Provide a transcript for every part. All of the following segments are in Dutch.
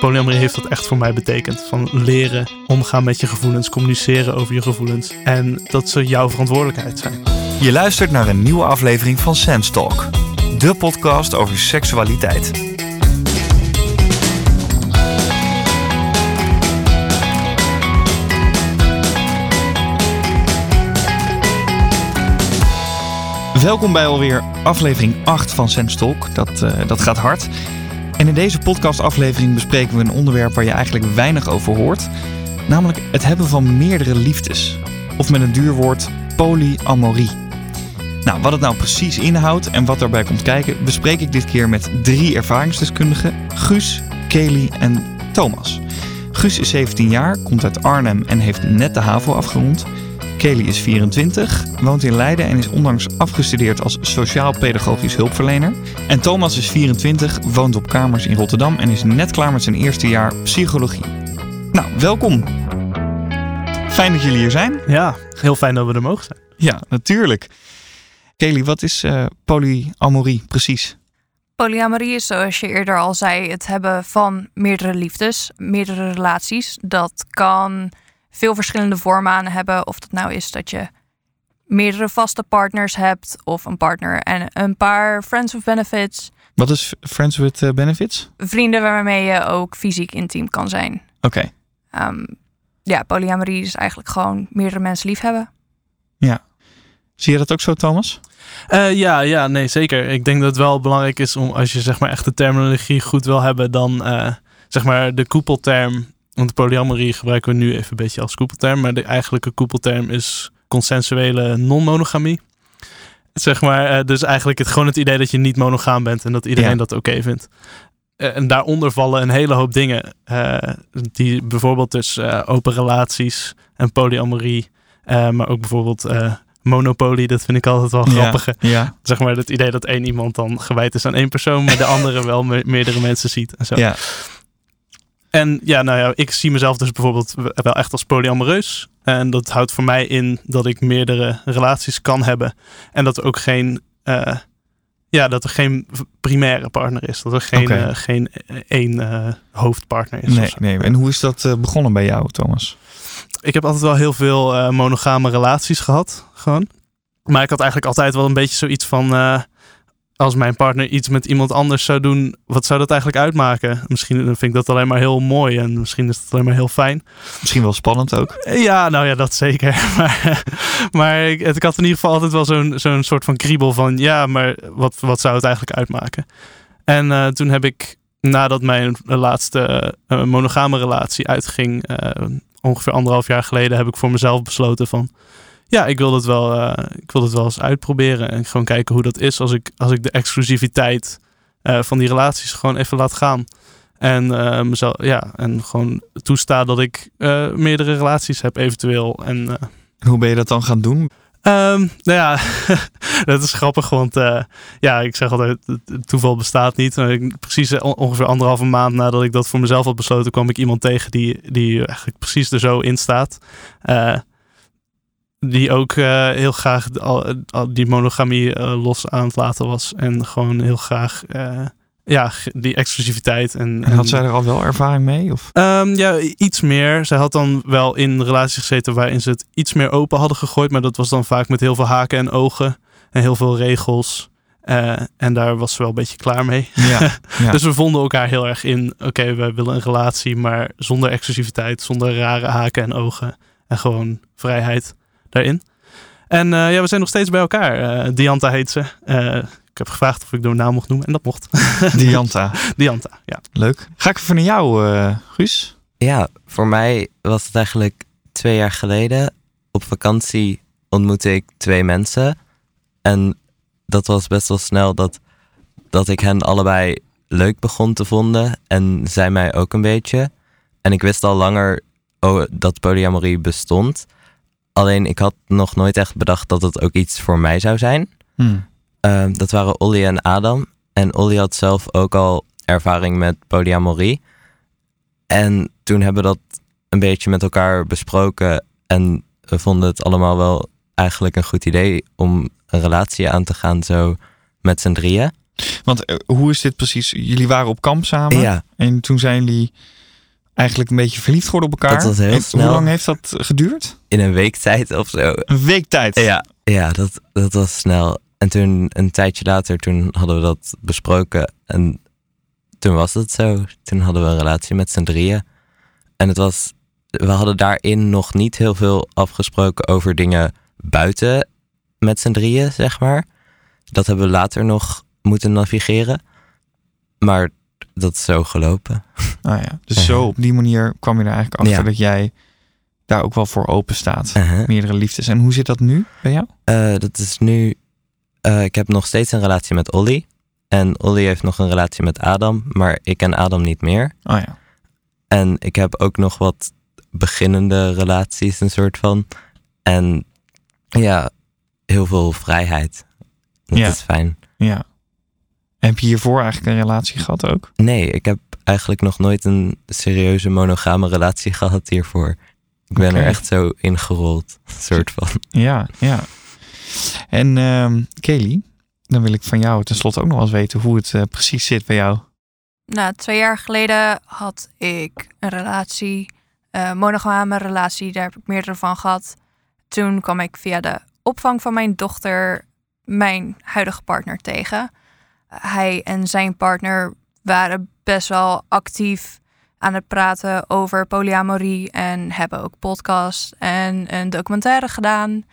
polyamorie heeft dat echt voor mij betekend. Van leren omgaan met je gevoelens, communiceren over je gevoelens. En dat ze jouw verantwoordelijkheid zijn. Je luistert naar een nieuwe aflevering van Sense Talk, de podcast over seksualiteit. Welkom bij alweer aflevering 8 van Sense Talk. Dat, eh, dat gaat hard. En in deze podcastaflevering bespreken we een onderwerp waar je eigenlijk weinig over hoort. Namelijk het hebben van meerdere liefdes. Of met een duur woord polyamorie. Nou, wat het nou precies inhoudt en wat daarbij komt kijken, bespreek ik dit keer met drie ervaringsdeskundigen: Guus, Kelly en Thomas. Guus is 17 jaar, komt uit Arnhem en heeft net de HAVO afgerond. Kelly is 24, woont in Leiden en is onlangs afgestudeerd als sociaal-pedagogisch hulpverlener. En Thomas is 24, woont op kamers in Rotterdam en is net klaar met zijn eerste jaar psychologie. Nou, welkom. Fijn dat jullie hier zijn. Ja, heel fijn dat we er mogen zijn. Ja, natuurlijk. Kelly, wat is uh, polyamorie precies? Polyamorie is, zoals je eerder al zei, het hebben van meerdere liefdes, meerdere relaties. Dat kan veel verschillende vormen aan hebben. Of dat nou is dat je meerdere vaste partners hebt, of een partner en een paar friends with benefits. Wat is friends with eh, benefits? Vrienden waarmee je ook fysiek intiem kan zijn. Oké. Ehm, ja, polyamorie is eigenlijk gewoon meerdere mensen liefhebben. Ja. Zie je dat ook zo, Thomas? Uh, ja, ja, nee, zeker. Ik denk dat het wel belangrijk is om als je zeg maar echt de terminologie goed wil hebben, dan uh, zeg maar de koepelterm want polyamorie gebruiken we nu even een beetje als koepelterm. Maar de eigenlijke koepelterm is consensuele non-monogamie. Zeg maar, uh, dus eigenlijk het, gewoon het idee dat je niet monogaam bent en dat iedereen dat oké vindt. Uh, en daaronder vallen een hele hoop dingen. Uh, die bijvoorbeeld dus open relaties en polyamorie. maar ook bijvoorbeeld monopolie, dat vind ik altijd wel grappig. Ja, Zeg maar het idee dat één iemand dan gewijd is aan één persoon, maar de andere wel me meerdere mensen ziet. En zo. Ja. En ja, nou ja, ik zie mezelf dus bijvoorbeeld wel echt als polyamoreus. En dat houdt voor mij in dat ik meerdere relaties kan hebben. En dat er ook geen, uh, ja, dat er geen primaire partner is. Dat er geen, okay. uh, geen één uh, hoofdpartner is. Nee, nee. En hoe is dat begonnen bij jou, Thomas? Ik heb altijd wel heel veel monogame relaties gehad, gewoon. Maar ik had eigenlijk altijd wel een beetje zoiets van als mijn partner iets met iemand anders zou doen, wat zou dat eigenlijk uitmaken? Misschien vind ik dat alleen maar heel mooi en misschien is het alleen maar heel fijn. Misschien wel spannend ook. Ja, nou ja, dat zeker. Maar, maar ik, ik had in ieder geval altijd wel zo'n zo'n soort van kriebel van, ja, maar wat, wat zou het eigenlijk uitmaken? En uh, toen heb ik, nadat mijn laatste uh, monogame relatie uitging, uh, ongeveer anderhalf jaar geleden, heb ik voor mezelf besloten van, ja, ik wil dat wel, uh, ik wil dat wel eens uitproberen. En gewoon kijken hoe dat is als ik, als ik de exclusiviteit uh, van die relaties gewoon even laat gaan. En, uh, mezelf, ja, en gewoon toesta dat ik meerdere relaties heb eventueel. En, hoe ben je dat dan gaan doen? Um, nou ja, dat is grappig, want ja, ik zeg altijd, het toeval bestaat niet. Precies ongeveer anderhalve maand nadat ik dat voor mezelf had besloten, kwam ik iemand tegen die, die eigenlijk precies er zo in staat die ook uh, heel graag al, al die monogamie uh, los aan het laten was. En gewoon heel graag uh, ja, die exclusiviteit. En, en had zij er al wel ervaring mee? Of? Um, ja, iets meer. Zij had dan wel in relaties gezeten waarin ze het iets meer open hadden gegooid. Maar dat was dan vaak met heel veel haken en ogen. En heel veel regels. en daar was ze wel een beetje klaar mee. Ja, ja. dus we vonden elkaar heel erg in. Oké, okay, we willen een relatie, maar zonder exclusiviteit, zonder rare haken en ogen. En gewoon vrijheid daarin. En uh, ja, we zijn nog steeds bij elkaar. Uh, Dianta heet ze. Uh, ik heb gevraagd of ik door naam mocht noemen en dat mocht. Dianta. Dianta, ja. Leuk. Ga ik even naar jou, Guus? Ja, voor mij was het eigenlijk twee jaar geleden. Op vakantie ontmoette ik twee mensen. En dat was best wel snel dat, dat ik hen allebei leuk begon te vonden. En zij mij ook een beetje. En ik wist al langer oh, dat polyamorie bestond. Alleen ik had nog nooit echt bedacht dat het ook iets voor mij zou zijn. Hmm. Uh, dat waren Olly en Adam. En Olly had zelf ook al ervaring met polyamorie. En toen hebben we dat een beetje met elkaar besproken. En we vonden het allemaal wel eigenlijk een goed idee om een relatie aan te gaan zo met z'n drieën. Want eh, hoe is dit precies? Jullie waren op kamp samen Ja, en toen zijn jullie eigenlijk een beetje verliefd geworden op elkaar. Dat was heel snel. Hoe lang heeft dat geduurd? in een week tijd of zo. Een week tijd. Ja, ja dat, dat was snel. En toen, een tijdje later, toen hadden we dat besproken. En toen was het zo. Toen hadden we een relatie met z'n drieën. En het was, we hadden daarin nog niet heel veel afgesproken over dingen buiten met z'n drieën, zeg maar. Dat hebben we later nog moeten navigeren. Maar dat is zo gelopen. Ah, ja. Dus zo op die manier kwam je er eigenlijk achter Ja. dat jij daar ook wel voor open staat. Uh-huh. Meerdere liefdes. En hoe zit dat nu bij jou? Eh, dat is nu. eh, ik heb nog steeds een relatie met Olly. En Olly heeft nog een relatie met Adam. Maar ik en Adam niet meer. Oh ja. En ik heb ook nog wat beginnende relaties, een soort van. En ja, heel veel vrijheid. Dat Ja. is fijn. ja. Heb je hiervoor eigenlijk een relatie gehad ook? Nee, ik heb eigenlijk nog nooit een serieuze monogame relatie gehad hiervoor. Ik ben er echt zo ingerold, soort van. Ja, ja. En ehm Kelly, dan wil ik van jou tenslotte ook nog wel eens weten hoe het eh, precies zit bij jou. Nou, twee jaar geleden had ik een relatie, eh monogame relatie, daar heb ik meerdere van gehad. Toen kwam ik via de opvang van mijn dochter mijn huidige partner tegen. Hij en zijn partner waren best wel actief aan het praten over polyamorie en hebben ook podcast en een documentaire gedaan.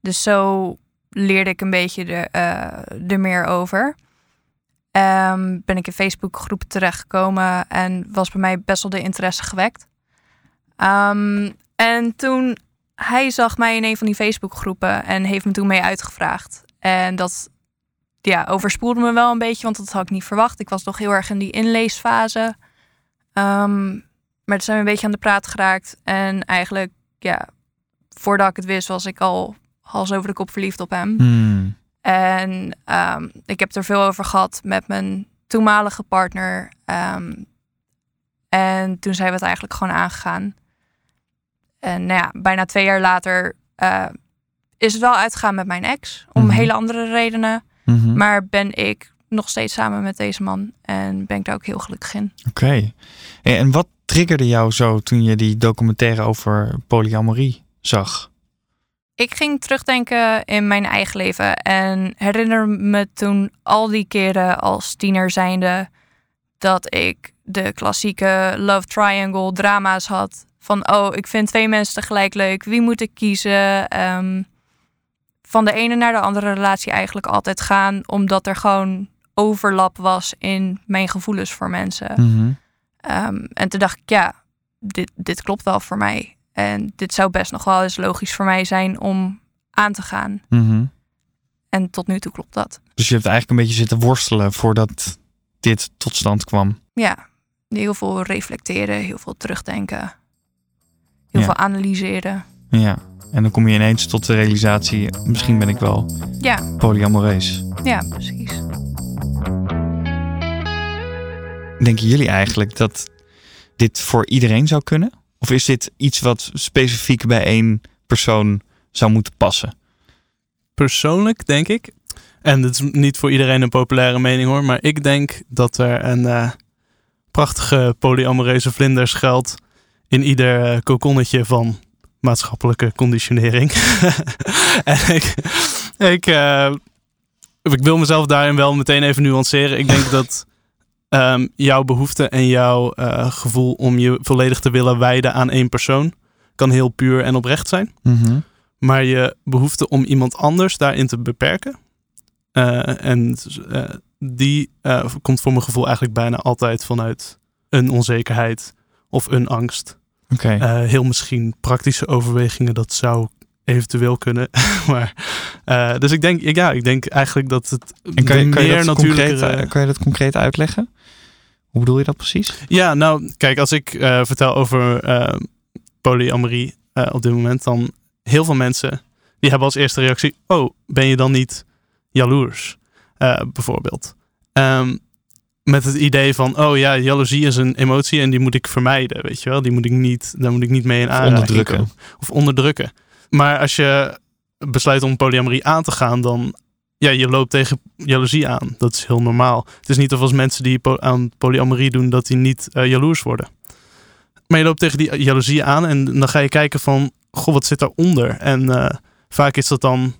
Dus zo leerde ik een beetje eh, er meer over. Ehm, ben ik in Facebookgroepen terechtgekomen en was bij mij best wel de interesse gewekt. Ehm, en toen hij zag mij in een van die Facebookgroepen en heeft me toen mee uitgevraagd. En dat ja, overspoelde me wel een beetje, want dat had ik niet verwacht. Ik was nog heel erg in die inleesfase. Ehm, maar toen zijn we een beetje aan de praat geraakt. En eigenlijk, ja, voordat ik het wist, was ik al hals over de kop verliefd op hem. Hmm. En ehm, ik heb er veel over gehad met mijn toenmalige partner. Ehm, en toen zijn we het eigenlijk gewoon aangegaan. En nou ja, bijna twee jaar later eh, is het wel uitgegaan met mijn ex. Om Mhm. hele andere redenen. Mhm. Maar ben ik nog steeds samen met deze man. En ben ik daar ook heel gelukkig in. Oké. En wat triggerde jou zo toen je die documentaire over polyamorie zag? Ik ging terugdenken in mijn eigen leven en herinner me toen al die keren als tiener zijnde dat ik de klassieke love triangle drama's had. Van oh, ik vind twee mensen tegelijk leuk. Wie moet ik kiezen? Ehm, van de ene naar de andere relatie eigenlijk altijd gaan, omdat er gewoon overlap was in mijn gevoelens voor mensen. Mhm. Ehm, en toen dacht ik, ja, dit, dit klopt wel voor mij. En dit zou best nog wel eens logisch voor mij zijn om aan te gaan. Mhm. En tot nu toe klopt dat. Dus je hebt eigenlijk een beetje zitten worstelen voordat dit tot stand kwam. Ja, heel veel reflecteren, heel veel terugdenken, heel Ja. veel analyseren. Ja. En dan kom je ineens tot de realisatie, misschien ben ik wel Ja, polyamorees. ja, precies. Denken jullie eigenlijk dat dit voor iedereen zou kunnen? Of is dit iets wat specifiek bij één persoon zou moeten passen? Persoonlijk denk ik, en dit is niet voor iedereen een populaire mening hoor, maar ik denk dat er een eh, prachtige polyamoreuze vlinder schuilt in ieder eh, kokonnetje van maatschappelijke conditionering. en ik, ik, eh, ik wil mezelf daarin wel meteen even nuanceren. Ik denk dat ehm, jouw behoefte en jouw eh, gevoel om je volledig te willen wijden aan één persoon kan heel puur en oprecht zijn. Mhm. Maar je behoefte om iemand anders daarin te beperken. eh, en die komt voor mijn gevoel eigenlijk bijna altijd vanuit een onzekerheid of een angst. Oké. Eh, heel misschien praktische overwegingen, dat zou eventueel kunnen. maar, eh, dus ik denk, ja, ik denk eigenlijk dat het en kan je, kan, je meer concreet, eh, kan je dat concreet uitleggen? Hoe bedoel je dat precies? Ja, nou, kijk, als ik vertel over polyamorie op dit moment, dan heel veel mensen die hebben als eerste reactie: Oh, ben je dan niet jaloers? Bijvoorbeeld. Ehm, met het idee van: Oh ja, jaloezie is een emotie en die moet ik vermijden, weet je wel? Die moet ik niet, daar moet ik niet mee in aanraking onderdrukken. komen. Of onderdrukken. Maar als je besluit om polyamorie aan te gaan, dan ja, je loopt tegen jaloezie aan. Dat is heel normaal. Het is niet of als mensen die po- aan polyamorie doen, dat die niet eh, jaloers worden. Maar je loopt tegen die jaloezie aan en dan ga je kijken van, goh, wat zit daaronder? En eh, vaak is dat dan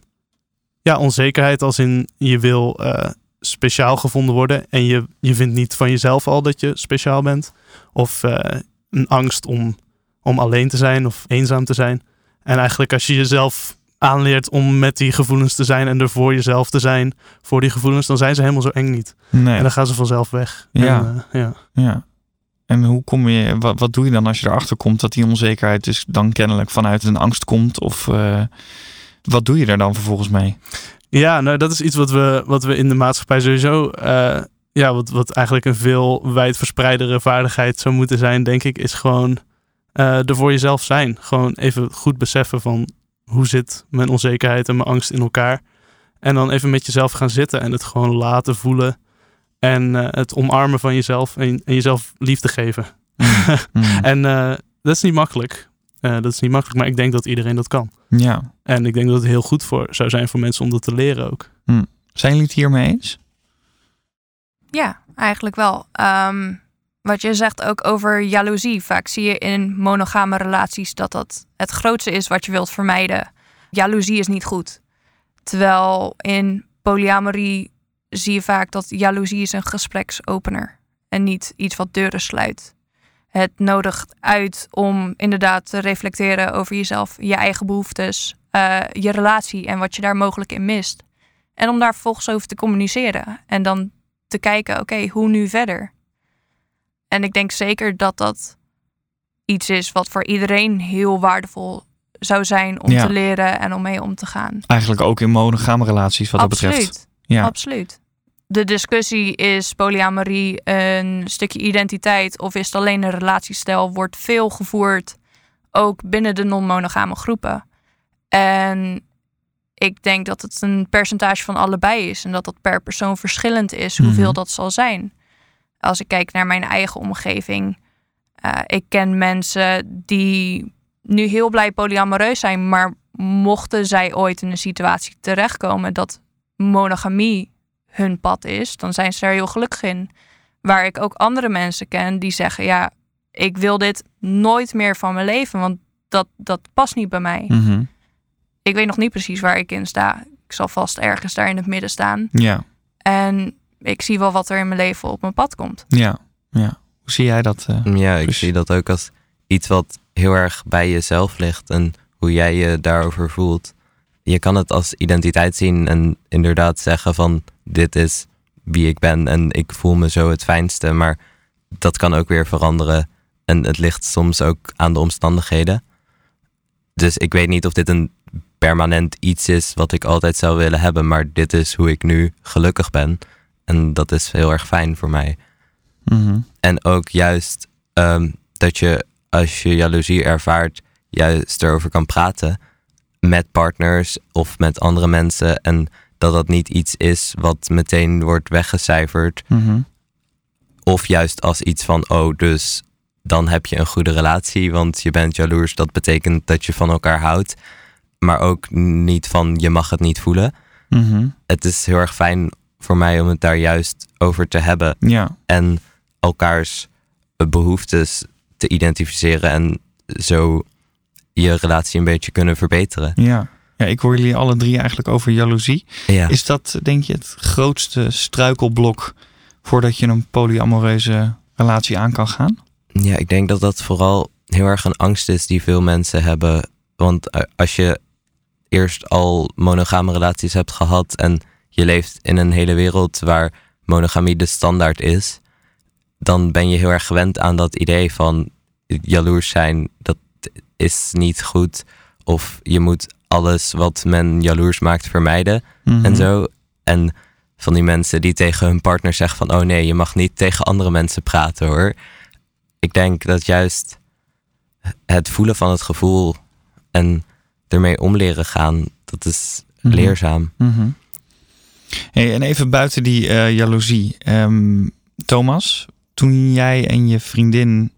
ja, onzekerheid als in je wil eh, speciaal gevonden worden en je, je vindt niet van jezelf al dat je speciaal bent. Of eh, een angst om, om alleen te zijn of eenzaam te zijn. En eigenlijk als je jezelf aanleert om met die gevoelens te zijn en er voor jezelf te zijn, voor die gevoelens, dan zijn ze helemaal zo eng niet. Nee. En dan gaan ze vanzelf weg. Ja. En, eh, ja. Ja. En hoe kom je, wat, wat doe je dan als je erachter komt dat die onzekerheid dus dan kennelijk vanuit een angst komt? Of eh, wat doe je daar dan vervolgens mee? Ja, nou dat is iets wat we, wat we in de maatschappij sowieso, eh, ja, wat, wat eigenlijk een veel wijdverspreidere vaardigheid zou moeten zijn, denk ik, is gewoon eh er voor jezelf zijn. Gewoon even goed beseffen van hoe zit mijn onzekerheid en mijn angst in elkaar. En dan even met jezelf gaan zitten en het gewoon laten voelen. En eh, het omarmen van jezelf en, en jezelf liefde geven. Mm. En dat is niet makkelijk. Eh, dat is niet makkelijk, maar ik denk dat iedereen dat kan. Ja. En ik denk dat het heel goed voor zou zijn voor mensen om dat te leren ook. Zijn jullie het hiermee eens? Ja, eigenlijk wel. Ehm, wat je zegt ook over jaloezie. Vaak zie je in monogame relaties dat dat het grootste is wat je wilt vermijden. Jaloezie is niet goed. Terwijl in polyamorie zie je vaak dat jaloezie is een gespreksopener. En niet iets wat deuren sluit. Het nodigt uit om inderdaad te reflecteren over jezelf, je eigen behoeftes, eh, je relatie en wat je daar mogelijk in mist. En om daar vervolgens over te communiceren. En dan te kijken, oké, hoe nu verder? En ik denk zeker dat dat iets is wat voor iedereen heel waardevol zou zijn om Ja. te leren en om mee om te gaan. Eigenlijk ook in monogame relaties wat dat betreft. Absoluut. Ja. Absoluut. De discussie is polyamorie een stukje identiteit of is het alleen een relatiestijl, wordt veel gevoerd, ook binnen de non-monogame groepen. En ik denk dat het een percentage van allebei is en dat dat per persoon verschillend is hoeveel Mhm. dat zal zijn. Als ik kijk naar mijn eigen omgeving, eh, ik ken mensen die nu heel blij polyamoreus zijn, maar mochten zij ooit in een situatie terechtkomen dat monogamie hun pad is, dan zijn ze er heel gelukkig in. Waar ik ook andere mensen ken die zeggen: Ja, ik wil dit nooit meer van mijn leven, want dat, dat past niet bij mij. Mhm. Ik weet nog niet precies waar ik in sta. Ik zal vast ergens daar in het midden staan. Ja. En ik zie wel wat er in mijn leven op mijn pad komt. Ja. Ja. Hoe zie jij dat? eh? Ja, ik Dus- zie dat ook als iets wat heel erg bij jezelf ligt en hoe jij je daarover voelt. Je kan het als identiteit zien en inderdaad zeggen van dit is wie ik ben en ik voel me zo het fijnste, maar dat kan ook weer veranderen en het ligt soms ook aan de omstandigheden. Dus ik weet niet of dit een permanent iets is wat ik altijd zou willen hebben, maar dit is hoe ik nu gelukkig ben en dat is heel erg fijn voor mij. Mhm. En ook juist ehm, dat je als je jaloezie ervaart, juist erover kan praten met partners of met andere mensen. En dat dat niet iets is wat meteen wordt weggecijferd. Mhm. Of juist als iets van, oh, dus dan heb je een goede relatie, want je bent jaloers. Dat betekent dat je van elkaar houdt. Maar ook niet van, je mag het niet voelen. Mhm. Het is heel erg fijn voor mij om het daar juist over te hebben Ja. en elkaars behoeftes te identificeren en zo je relatie een beetje kunnen verbeteren. Ja. Ja, ik hoor jullie alle drie eigenlijk over jaloezie. Ja, Is dat denk je het grootste struikelblok voordat je een polyamoreuze relatie aan kan gaan? ja ik denk dat dat vooral heel erg een angst is die veel mensen hebben. Want eh, als je eerst al monogame relaties hebt gehad en je leeft in een hele wereld waar monogamie de standaard is, dan ben je heel erg gewend aan dat idee van jaloers zijn, dat is niet goed. Of je moet alles wat men jaloers maakt vermijden. Mhm. en zo. En van die mensen die tegen hun partner zeggen van... oh nee, je mag niet tegen andere mensen praten hoor. Ik denk dat juist het voelen van het gevoel... en ermee om leren gaan, dat is Mhm. leerzaam. Mhm. Hey, en even buiten die eh, jaloezie. Ehm, Thomas, toen jij en je vriendin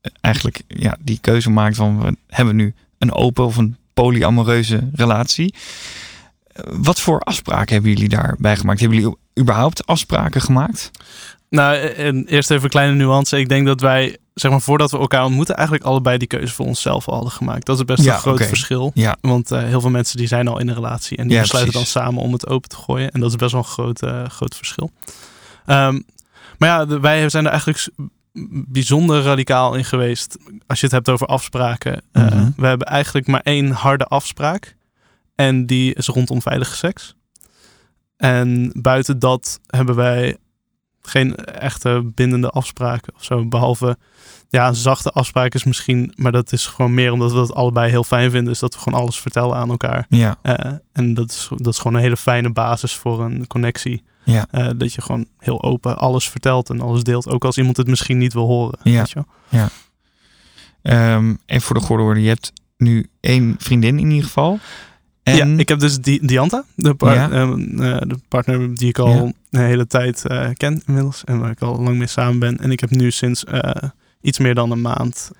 eh, eigenlijk ja, die keuze maakt van... we hebben nu een open of een polyamoreuze relatie... wat voor afspraken hebben jullie daarbij gemaakt? Hebben jullie überhaupt afspraken gemaakt? Nou, en eerst even een kleine nuance. Ik denk dat wij, zeg maar, voordat we elkaar ontmoeten, eigenlijk allebei die keuze voor onszelf al hadden gemaakt. Dat is best Ja, een groot verschil. Ja. Want eh, heel veel mensen die zijn al in een relatie en die Ja, besluiten precies. dan samen om het open te gooien. En dat is best wel een groot, eh, groot verschil. Ehm, maar ja, wij zijn er eigenlijk bijzonder radicaal in geweest. Als je het hebt over afspraken. Eh, Mhm. we hebben eigenlijk maar één harde afspraak. En die is rondom veilige seks. En buiten dat hebben wij geen echte bindende afspraken of zo. Behalve, ja, een zachte afspraak is misschien, maar dat is gewoon meer omdat we dat allebei heel fijn vinden. Is dat we gewoon alles vertellen aan elkaar. Ja, Eh, en dat is, dat is gewoon een hele fijne basis voor een connectie. Ja. Eh, dat je gewoon heel open alles vertelt en alles deelt. Ook als iemand het misschien niet wil horen. Ja. Weet je wel? Ehm even voor de goede orde. Je hebt nu één vriendin in ieder geval. En Ja, ik heb dus Di Dianta, de, par- Ja. ehm, eh, de partner die ik al Ja. een hele tijd eh, ken inmiddels. En waar ik al lang mee samen ben. En ik heb nu sinds iets meer dan een maand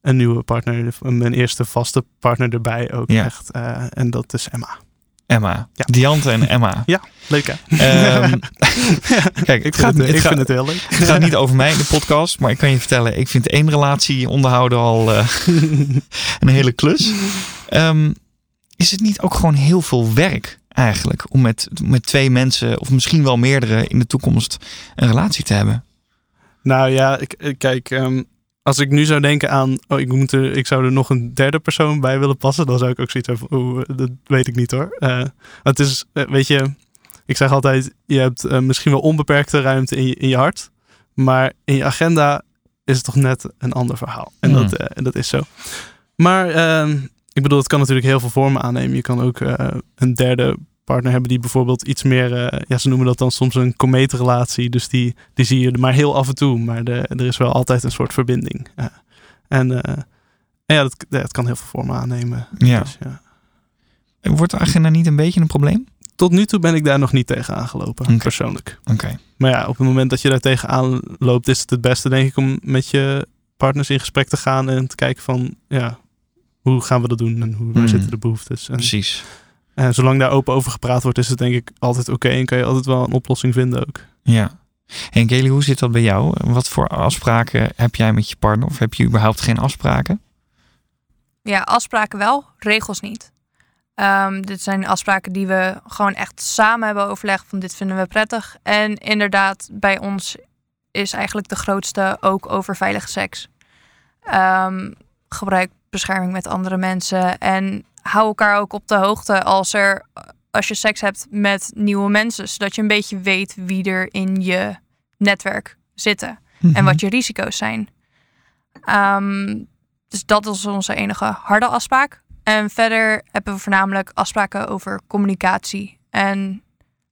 een nieuwe partner. Mijn eerste vaste partner erbij ook Ja. echt. En dat is Emma. Emma. Ja. Diante en Emma. Leuk hè? Ehm, kijk, ik vind, gaat, het, ik gaat, vind het heel leuk. het gaat niet over mij in de podcast. Maar ik kan je vertellen, ik vind één relatie onderhouden al eh, een hele klus. Ehm, is het niet ook gewoon heel veel werk eigenlijk om met, met twee mensen of misschien wel meerdere in de toekomst een relatie te hebben? Nou ja, ik, ik- kijk, ehm, als ik nu zou denken aan, oh, ik, moet er, ik zou er nog een derde persoon bij willen passen, dan zou ik ook zoiets hebben van, oeh, dat weet ik niet hoor. Eh, het is, eh, weet je, ik zeg altijd, je hebt eh, misschien wel onbeperkte ruimte in je, in je hart, maar in je agenda is het toch net een ander verhaal. En Hmm. dat, eh, en dat is zo. Maar ehm, ik bedoel, het kan natuurlijk heel veel vormen aannemen. Je kan ook eh, een derde partner hebben die bijvoorbeeld iets meer, eh, ja, ze noemen dat dan soms een komeetrelatie. Dus die, die zie je maar heel af en toe, maar de, er is wel altijd een soort verbinding. Eh, en en ja, dat, het kan heel veel vormen aannemen. Ja. Dus, ja. Wordt de agenda niet een beetje een probleem? Tot nu toe ben ik daar nog niet tegen aangelopen, persoonlijk. Oké. Maar ja, op het moment dat je daar tegenaan loopt, is het het beste, denk ik, om met je partners in gesprek te gaan en te kijken van, ja, hoe gaan we dat doen en hoe, waar Hmm. zitten de behoeftes. En, Precies. En zolang daar open over gepraat wordt, is het denk ik altijd oké en kan je altijd wel een oplossing vinden ook. Ja. En Kelly, hoe zit dat bij jou? Wat voor afspraken heb jij met je partner? Of heb je überhaupt geen afspraken? Ja, afspraken wel, regels niet. Ehm, dit zijn afspraken die we gewoon echt samen hebben overlegd van dit vinden we prettig. En inderdaad, bij ons is eigenlijk de grootste ook over veilige seks. Ehm, gebruik bescherming met andere mensen en hou elkaar ook op de hoogte als er als je seks hebt met nieuwe mensen, zodat je een beetje weet wie er in je netwerk zitten Mhm. en wat je risico's zijn. Ehm, dus dat is onze enige harde afspraak. En verder hebben we voornamelijk afspraken over communicatie. En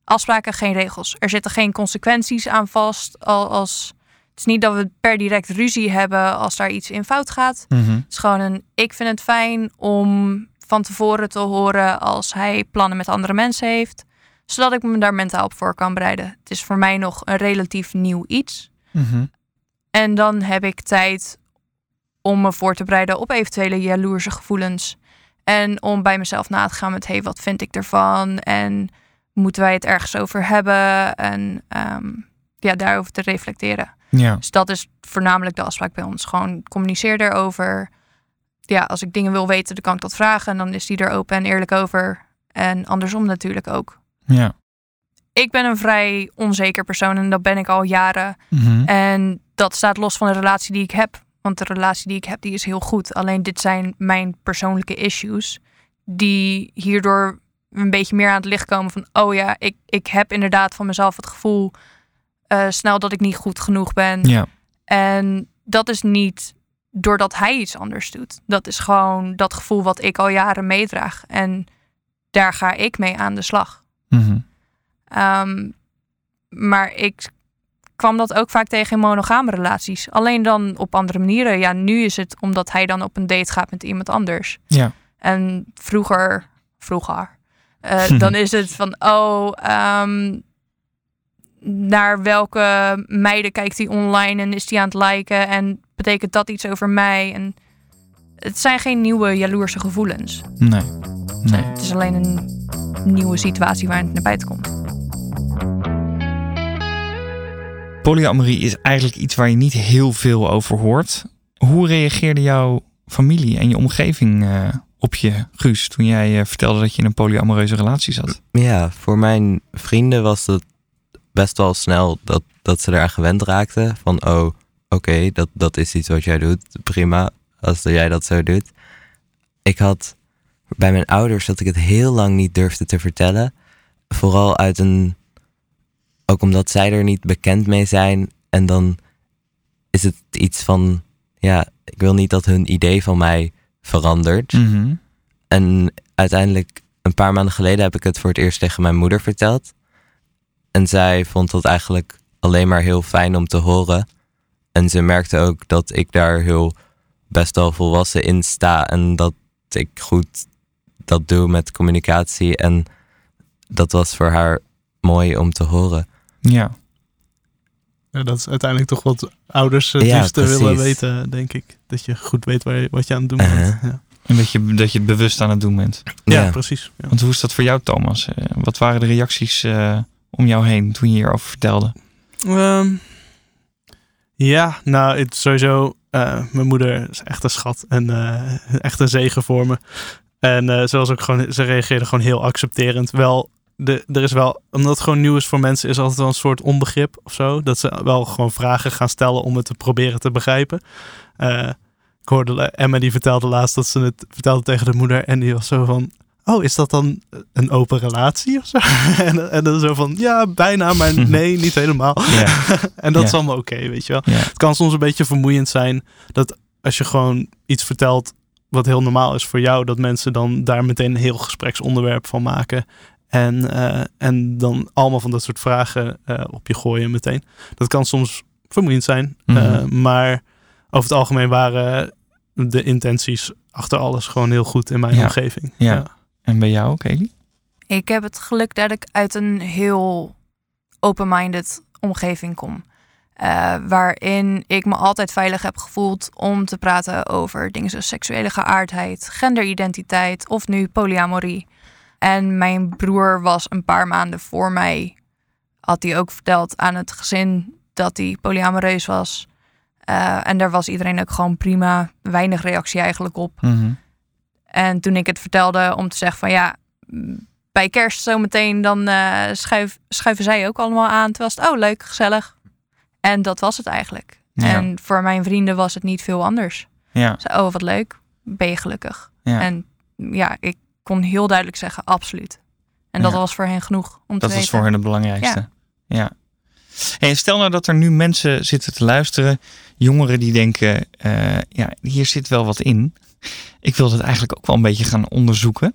afspraken, geen regels. Er zitten geen consequenties aan vast. Al als, het is niet dat we per direct ruzie hebben als daar iets in fout gaat. Mhm. Het is gewoon een, ik vind het fijn om van tevoren te horen als hij plannen met andere mensen heeft. Zodat ik me daar mentaal op voor kan bereiden. Het is voor mij nog een relatief nieuw iets. Mhm. En dan heb ik tijd om me voor te bereiden op eventuele jaloerse gevoelens. En om bij mezelf na te gaan met, hey, wat vind ik ervan? En moeten wij het ergens over hebben? En ehm, ja, daarover te reflecteren. Ja. Dus dat is voornamelijk de afspraak bij ons. Gewoon communiceer erover. Ja, als ik dingen wil weten, dan kan ik dat vragen. En dan is die er open en eerlijk over. En andersom natuurlijk ook. Ja. Ik ben een vrij onzeker persoon en dat ben ik al jaren. Mhm. En dat staat los van de relatie die ik heb. Want de relatie die ik heb, die is heel goed. Alleen dit zijn mijn persoonlijke issues. Die hierdoor een beetje meer aan het licht komen van... oh ja, ik, ik heb inderdaad van mezelf het gevoel... eh, snel dat ik niet goed genoeg ben. Ja. En dat is niet doordat hij iets anders doet. Dat is gewoon dat gevoel wat ik al jaren meedraag. En daar ga ik mee aan de slag. Mhm. Ehm, maar ik kwam dat ook vaak tegen in monogame relaties. Alleen dan op andere manieren. Ja, nu is het omdat hij dan op een date gaat met iemand anders. Ja. En vroeger, vroeger, eh, dan is het van, oh, ehm, naar welke meiden kijkt hij online en is hij aan het liken en betekent dat iets over mij? En het zijn geen nieuwe jaloerse gevoelens. Nee. Nee. Het is alleen een nieuwe situatie waarin het naar buiten komt. Polyamorie is eigenlijk iets waar je niet heel veel over hoort. Hoe reageerde jouw familie en je omgeving uh, op je, Guus, toen jij uh, vertelde dat je in een polyamoreuze relatie zat? Ja, voor mijn vrienden was het best wel snel dat, dat ze eraan gewend raakten. Van, oh, oké, dat, dat is iets wat jij doet. Prima, als jij dat zo doet. Ik had bij mijn ouders dat ik het heel lang niet durfde te vertellen. Vooral uit een. Ook omdat zij er niet bekend mee zijn. En dan is het iets van. Ja, ik wil niet dat hun idee van mij verandert. Mhm. En uiteindelijk, een paar maanden geleden, heb ik het voor het eerst tegen mijn moeder verteld. En zij vond dat eigenlijk alleen maar heel fijn om te horen. En ze merkte ook dat ik daar heel best wel volwassen in sta. En dat ik goed dat doe met communicatie. En dat was voor haar mooi om te horen. Ja. ja dat is uiteindelijk toch wat ouders het Ja, liefst willen precies. weten, denk ik. Dat je goed weet waar je, wat je aan het doen bent. Uh-huh. Ja, En dat je, dat je het bewust aan het doen bent. ja. precies. Ja. Want hoe is dat voor jou, Thomas? Eh, wat waren de reacties eh, om jou heen toen je hierover vertelde? Ehm, ja, nou, het sowieso. eh, mijn moeder is echt een schat en eh, echt een zegen voor me. En eh, was ook gewoon, ze reageerde gewoon heel accepterend. Wel, de, er is wel, omdat het gewoon nieuw is voor mensen, is altijd wel een soort onbegrip of zo. Dat ze wel gewoon vragen gaan stellen om het te proberen te begrijpen. Ik hoorde Emma die vertelde laatst dat ze het vertelde tegen de moeder. En die was zo van. Oh, is dat dan een open relatie of zo? en, en dan zo van, ja, bijna, maar nee, niet helemaal. En dat is allemaal oké, weet je wel. Het kan soms een beetje vermoeiend zijn dat als je gewoon iets vertelt wat heel normaal is voor jou, dat mensen dan daar meteen een heel gespreksonderwerp van maken. En, eh, en dan allemaal van dat soort vragen eh, op je gooien meteen. Dat kan soms vermoeiend zijn. Mhm. eh, maar over het algemeen waren de intenties achter alles gewoon heel goed in mijn Ja. omgeving. Ja. En bij jou Eli? Ik heb het geluk dat ik uit een heel open-minded omgeving kom. Eh, waarin ik me altijd veilig heb gevoeld om te praten over dingen zoals seksuele geaardheid, genderidentiteit of nu polyamorie. En mijn broer was een paar maanden voor mij, had hij ook verteld aan het gezin dat hij polyamoreus was. Eh, en daar was iedereen ook gewoon prima, weinig reactie eigenlijk op. Mhm. En toen ik het vertelde om te zeggen van ja, m, bij kerst zometeen dan eh, schuif, schuiven zij ook allemaal aan. Toen was het, oh leuk, gezellig. En dat was het eigenlijk. Ja. En voor mijn vrienden was het niet veel anders. Ja. Ze, oh wat leuk, ben je gelukkig? Ja. En ja, ik kon heel duidelijk zeggen, absoluut. En dat Ja. was voor hen genoeg om te Dat weten. was voor hen het belangrijkste. Ja. Hey, stel nou dat er nu mensen zitten te luisteren, jongeren die denken, eh, ja, hier zit wel wat in. Ik wil het eigenlijk ook wel een beetje gaan onderzoeken.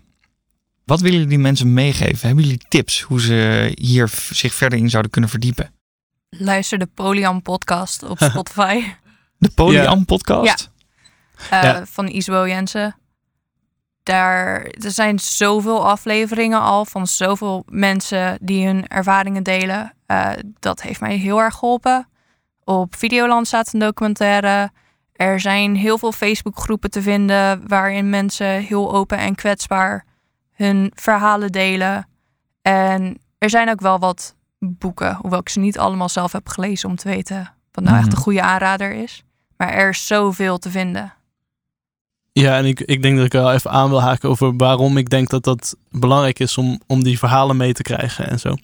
Wat willen jullie die mensen meegeven? Hebben jullie tips hoe ze hier zich verder in zouden kunnen verdiepen? Luister de Polyam podcast op Spotify De Polyam podcast? eh, Ja. van Isbo Jensen. Daar er zijn zoveel afleveringen al van zoveel mensen die hun ervaringen delen. Eh, dat heeft mij heel erg geholpen. Op Videoland staat een documentaire. Er zijn heel veel Facebookgroepen te vinden waarin mensen heel open en kwetsbaar hun verhalen delen. En er zijn ook wel wat boeken, hoewel ik ze niet allemaal zelf heb gelezen om te weten wat nou echt Mhm. een goede aanrader is. Maar er is zoveel te vinden. Ja, en ik, ik denk dat ik wel even aan wil haken over waarom ik denk dat dat belangrijk is om, om die verhalen mee te krijgen en zo.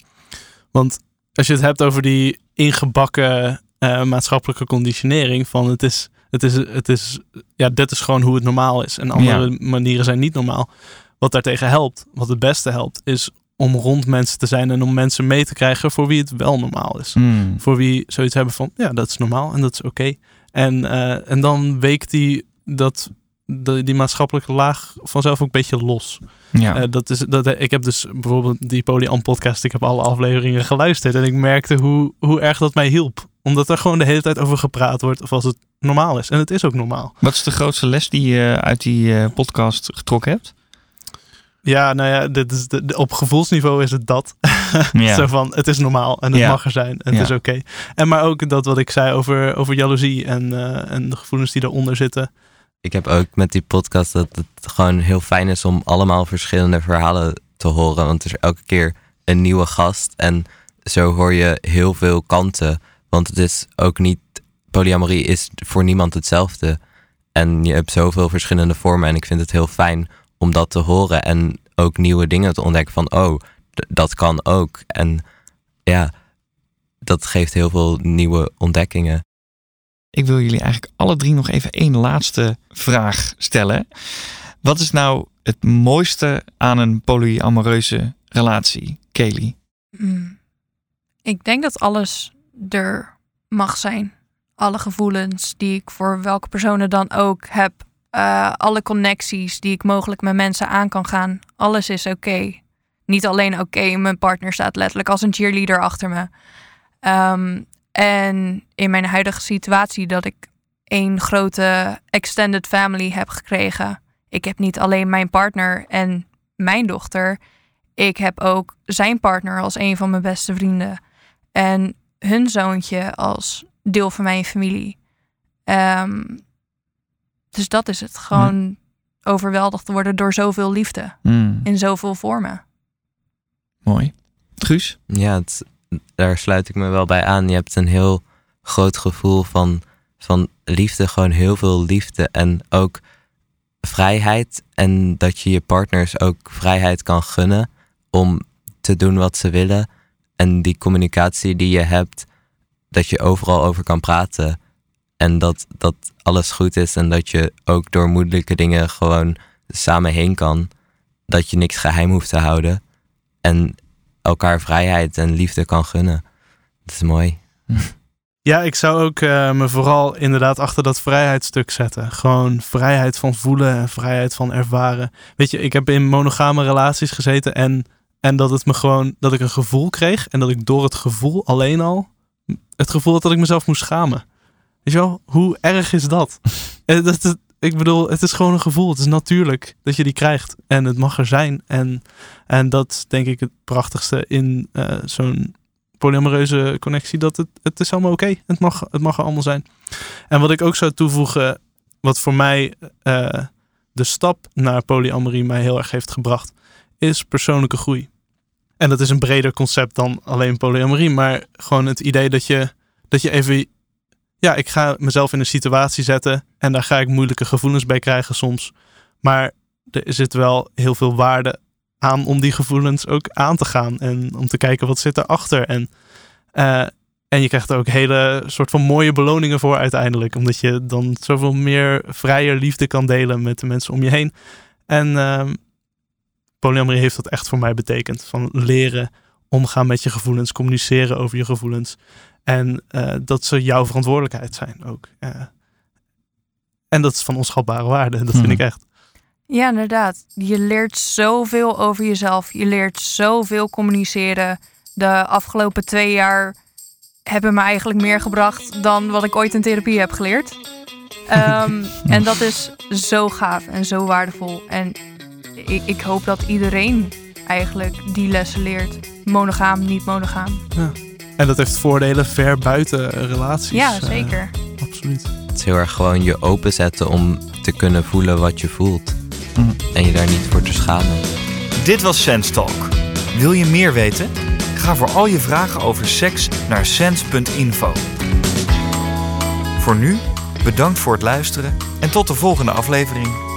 Want als je het hebt over die ingebakken eh, maatschappelijke conditionering van het is, het is, het is, ja, dit is gewoon hoe het normaal is en andere manieren zijn niet normaal. Wat daartegen helpt, wat het beste helpt, is om rond mensen te zijn en om mensen mee te krijgen voor wie het wel normaal is Hmm. voor wie zoiets hebben van ja, dat is normaal en dat is oké. En, eh, en dan weekt die, dat, de, die maatschappelijke laag vanzelf ook een beetje los. Ja. Eh, dat is, dat, ik heb dus bijvoorbeeld die Polyam podcast, ik heb alle afleveringen geluisterd en ik merkte hoe, hoe erg dat mij hielp. Omdat er gewoon de hele tijd over gepraat wordt of als het normaal is. En het is ook normaal. Wat is de grootste les die je uit die eh, podcast getrokken hebt? Ja, nou ja, dit is de, de- op gevoelsniveau is het dat. Ja. Zo van, het is normaal en het Ja. mag er zijn en het Ja. is oké. En maar ook dat wat ik zei over, over jaloezie en, eh, en de gevoelens die daaronder zitten. Ik heb ook met die podcast dat het gewoon heel fijn is om allemaal verschillende verhalen te horen. Want er is elke keer een nieuwe gast. En zo hoor je heel veel kanten. Want het is ook niet. Polyamorie is voor niemand hetzelfde. En je hebt zoveel verschillende vormen. En ik vind het heel fijn om dat te horen. En ook nieuwe dingen te ontdekken van oh, dat kan ook. En ja, dat geeft heel veel nieuwe ontdekkingen. Ik wil jullie eigenlijk alle drie nog even één laatste vraag stellen. Wat is nou het mooiste aan een polyamoreuze relatie, Kelly? Hmm. Ik denk dat alles er mag zijn. Alle gevoelens die ik voor welke personen dan ook heb. eh, alle connecties die ik mogelijk met mensen aan kan gaan. Alles is oké. Niet alleen oké, mijn partner staat letterlijk als een cheerleader achter me. Ehm, en in mijn huidige situatie dat ik één grote extended family heb gekregen. Ik heb niet alleen mijn partner en mijn dochter. Ik heb ook zijn partner als een van mijn beste vrienden. En hun zoontje als deel van mijn familie. Ehm, dus dat is het. Gewoon overweldigd worden door zoveel liefde. Hmm, In zoveel vormen. mooi. Guus? Ja, het, daar sluit ik me wel bij aan. Je hebt een heel groot gevoel van, van liefde, gewoon heel veel liefde. En ook vrijheid. En dat je je partners ook vrijheid kan gunnen om te doen wat ze willen. En die communicatie die je hebt, dat je overal over kan praten. En dat, dat alles goed is en dat je ook door moeilijke dingen gewoon samen heen kan. Dat je niks geheim hoeft te houden. En elkaar vrijheid en liefde kan gunnen. Dat is mooi. Ja, ik zou ook eh, me vooral inderdaad achter dat vrijheidsstuk zetten. Gewoon vrijheid van voelen en vrijheid van ervaren. Weet je, ik heb in monogame relaties gezeten en, en dat het me gewoon, dat ik een gevoel kreeg en dat ik door het gevoel alleen al het gevoel had dat ik mezelf moest schamen. Weet je wel, hoe erg is dat? Eh, dat, dat- ik bedoel, het is gewoon een gevoel. Het is natuurlijk dat je die krijgt en het mag er zijn. En, en dat is denk ik het prachtigste in eh, zo'n polyamoreuze connectie. Dat het, het is allemaal oké. Het, mag, het mag er allemaal zijn. En wat ik ook zou toevoegen, wat voor mij eh, de stap naar polyamorie mij heel erg heeft gebracht, is persoonlijke groei. En dat is een breder concept dan alleen polyamorie, maar gewoon het idee dat je, dat je even, ja, ik ga mezelf in een situatie zetten en daar ga ik moeilijke gevoelens bij krijgen soms. Maar er zit wel heel veel waarde aan om die gevoelens ook aan te gaan en om te kijken wat zit erachter. En, eh, en je krijgt ook hele soort van mooie beloningen voor uiteindelijk, omdat je dan zoveel meer vrije liefde kan delen met de mensen om je heen. En ehm polyamorie heeft dat echt voor mij betekend. Van leren omgaan met je gevoelens, communiceren over je gevoelens. En eh, dat ze jouw verantwoordelijkheid zijn ook. Eh, en dat is van onschatbare waarde. Dat vind Hmm. ik echt. Ja, inderdaad. Je leert zoveel over jezelf. Je leert zoveel communiceren. De afgelopen twee jaar hebben me eigenlijk meer gebracht dan wat ik ooit in therapie heb geleerd. Ehm, en dat is zo gaaf en zo waardevol. En ik, ik hoop dat iedereen eigenlijk die lessen leert. Monogaam, niet monogaam. En dat heeft voordelen ver buiten relaties. Ja, eh, zeker. absoluut. Het is heel erg gewoon je openzetten om te kunnen voelen wat je voelt. Mhm. En je daar niet voor te schamen. Dit was Sense Talk. Wil je meer weten? Ga voor al je vragen over seks naar sense.info. Voor nu, bedankt voor het luisteren en tot de volgende aflevering.